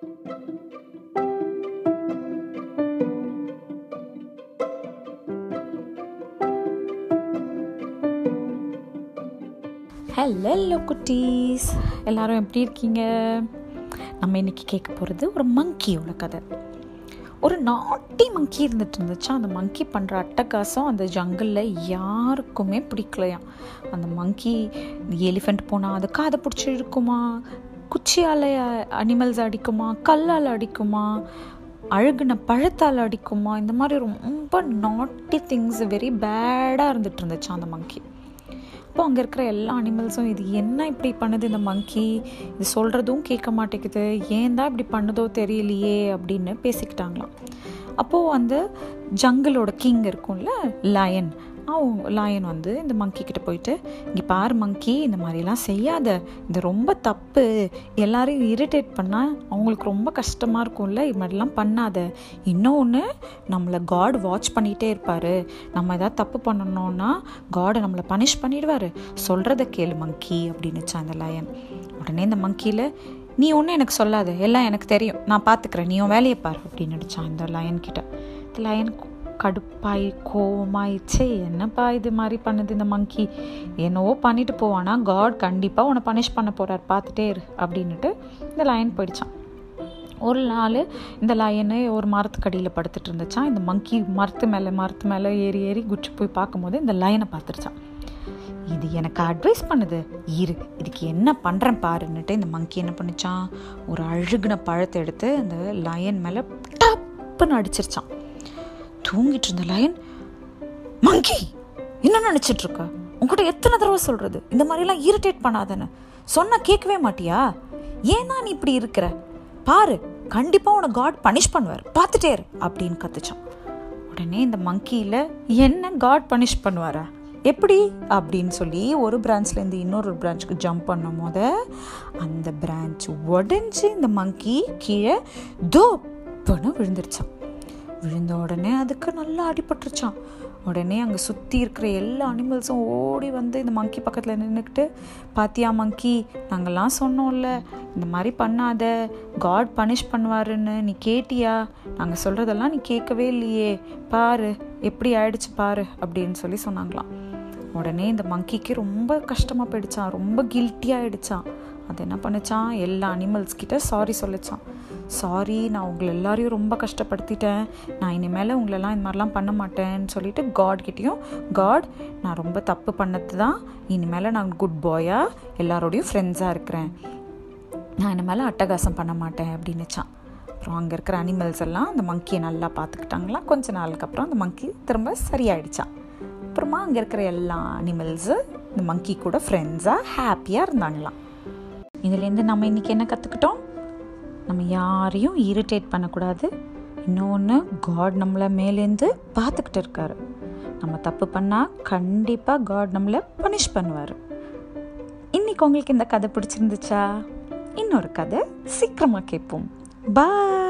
Hello குட்டீஸ் எல்லாரும் எப்படி இருக்கீங்க? நம்ம இன்னைக்கு கேட்க போகிறது ஒரு மங்கியோட கதை. ஒரு நாட்டி மங்கி இருந்துட்டு இருந்துச்சா? அந்த மங்கி பண்ணுற அட்டகாசம் அந்த ஜங்கிளில் யாருக்குமே பிடிக்கலையாம். அந்த மங்கி எலிஃபெண்ட் போனால் அது காதை பிடிச்சி இருக்குமா குச்சியால் அனிமல்ஸ் அடிக்குமா கல்லால் அடிக்குமா அழுகுன பழத்தால் அடிக்குமா இந்த மாதிரி ரொம்ப நாட்டி திங்ஸ் வெரி பேடாக இருந்துட்டு இருந்துச்சு அந்த மங்கி அப்போ அங்கே இருக்கிற எல்லா அனிமல்ஸும் இது என்ன இப்படி பண்ணுது இந்த மங்கி இது சொல்கிறதும் கேட்க மாட்டேங்குது. ஏன் தான் இப்படி பண்ணுதோ தெரியலையே அப்படின்னு பேசிக்கிட்டாங்களாம். அப்போது அந்த ஜங்கிளோட கிங் இருக்கும்ல லயன் அவங்க லாயன் வந்து இந்த மங்கி கிட்ட போயிட்டு இங்கே பார் மங்கி இந்த மாதிரிலாம் செய்யாத. இது ரொம்ப தப்பு. எல்லாரையும் இரிட்டேட் பண்ணால் அவங்களுக்கு ரொம்ப கஷ்டமாக இருக்கும்ல. இது மாதிரிலாம் பண்ணாத. இன்னொன்று நம்மளை காட் வாட்ச் பண்ணிகிட்டே இருப்பார். நம்ம ஏதாவது தப்பு பண்ணணும்னா காடை நம்மளை பனிஷ் பண்ணிடுவார். சொல்கிறத கேளு மங்கி அப்படின்னுச்சு அந்த லயன் உடனே இந்த மங்கியில் நீ ஒன்றும் எனக்கு சொல்லாத. எல்லாம் எனக்கு தெரியும். நான் பார்த்துக்கிறேன் நீ உன் வேலையை பார். அப்படின்னு நினச்சான் இந்த லயன் கிட்ட. இந்த லயன் கடுப்பாய் கோவமாயிச்சே என்னப்பா இது மாதிரி பண்ணுது இந்த மங்கி என்னவோ பண்ணிட்டு போவானா? காட் கண்டிப்பாக உன்னை பனிஷ் பண்ண போகிறார் பார்த்துட்டே இரு அப்படின்னுட்டு இந்த லயன் போயிடுச்சான். ஒரு நாள் இந்த லயனு ஒரு மரத்துக்கடியில் படுத்துட்டு இருந்துச்சான். இந்த மங்கி மரத்து மேலே மரத்து மேலே ஏறி ஏறி குச்சி போய் பார்க்கும்போது இந்த லயனை பார்த்துருச்சான். இது எனக்கு அட்வைஸ் பண்ணுது. இரு இதுக்கு என்ன பண்ணுறேன் பாருன்னுட்டு இந்த மங்கி என்ன பண்ணிச்சான்? ஒரு அழுகுன பழத்தை எடுத்து அந்த லயன் மேலே டப்புன்னு அடிச்சிருச்சான். தூங்கிட்டு இருந்த லயன் மங்கி என்ன நினச்சிட்டு இருக்க? உங்ககிட்ட எத்தனை தடவை சொல்கிறது இந்த மாதிரிலாம் இரிட்டேட் பண்ணாதானே சொன்னால் கேட்கவே மாட்டியா? ஏன் நீ இப்படி இருக்கிற? பாரு கண்டிப்பாக உன காட் பனிஷ் பண்ணுவார். பார்த்துட்டே இரு அப்படின்னு கத்துச்சான். உடனே இந்த மங்கியில் என்ன காட் பனிஷ் பண்ணுவாரா? எப்படி? அப்படின்னு சொல்லி ஒரு பிரான்ச்லேருந்து இன்னொரு பிரான்ச்சுக்கு ஜம்ப் பண்ணும் போத அந்த பிரான்ச் உடஞ்சி இந்த மங்கி கீழே தோப்புன்னு விழுந்துருச்சான். விழுந்த உடனே அதுக்கு நல்லா அடிபட்டுருச்சான் உடனே அங்கே சுற்றி இருக்கிற எல்லா அனிமல்ஸும் ஓடி வந்து இந்த மங்கி பக்கத்தில் நின்றுக்கிட்டு பாத்தியா மங்கி நாங்கள்லாம் சொன்னோம்ல இந்த மாதிரி பண்ணாத காட் பனிஷ் பண்ணுவாருன்னு நீ கேட்டியா? நாங்கள் சொல்கிறதெல்லாம் நீ கேட்கவே இல்லையே. பாரு எப்படி ஆயிடுச்சு பாரு அப்படின்னு சொல்லி சொன்னாங்களாம். உடனே இந்த மங்கிக்கு ரொம்ப கஷ்டமாக போயிடுச்சான் ரொம்ப கில்ட்டியாக ஆயிடுச்சான் அது என்ன பண்ணுச்சான்? எல்லா அனிமல்ஸ் கிட்ட சாரி சொல்லிச்சான். சாரி நான் உங்களை எல்லாரையும் ரொம்ப கஷ்டப்படுத்திட்டேன். நான் இனிமேல் உங்களெல்லாம் இந்த மாதிரிலாம் பண்ண மாட்டேன்னு சொல்லிட்டு காட் கிட்டேயும் காட் நான் ரொம்ப தப்பு பண்ணது தான் இனிமேல் நான் குட் பாயாக எல்லாரோடையும் ஃப்ரெண்ட்ஸாக இருக்கிறேன். நான் இனிமேல் அட்டகாசம் பண்ண மாட்டேன் அப்படின்னுச்சான் அப்புறம் அங்கே இருக்கிற அனிமல்ஸ் எல்லாம் அந்த மங்கியை நல்லா பார்த்துக்கிட்டாங்களாம் கொஞ்ச நாளுக்கு அப்புறம் அந்த மங்கி திரும்ப சரியாயிடுச்சான். அப்புறமா அங்கே இருக்கிற எல்லா அனிமல்ஸு இந்த மங்கி கூட ஃப்ரெண்ட்ஸாக ஹாப்பியாக இருந்தாங்களாம். இதுலேருந்து நம்ம இன்றைக்கி என்ன கற்றுக்கிட்டோம் நம்ம யாரையும் இரிட்டேட் பண்ணக்கூடாது. இன்னொன்று காட் நம்மளை மேலேருந்து பார்த்துக்கிட்டு இருக்காரு. நம்ம தப்பு பண்ணால் கண்டிப்பாக காட் நம்மளை பனிஷ் பண்ணுவார். இன்றைக்கி உங்களுக்கு இந்த கதை பிடிச்சிருந்துச்சா? இன்னொரு கதை சீக்கிரமாக கேட்போம். பாய்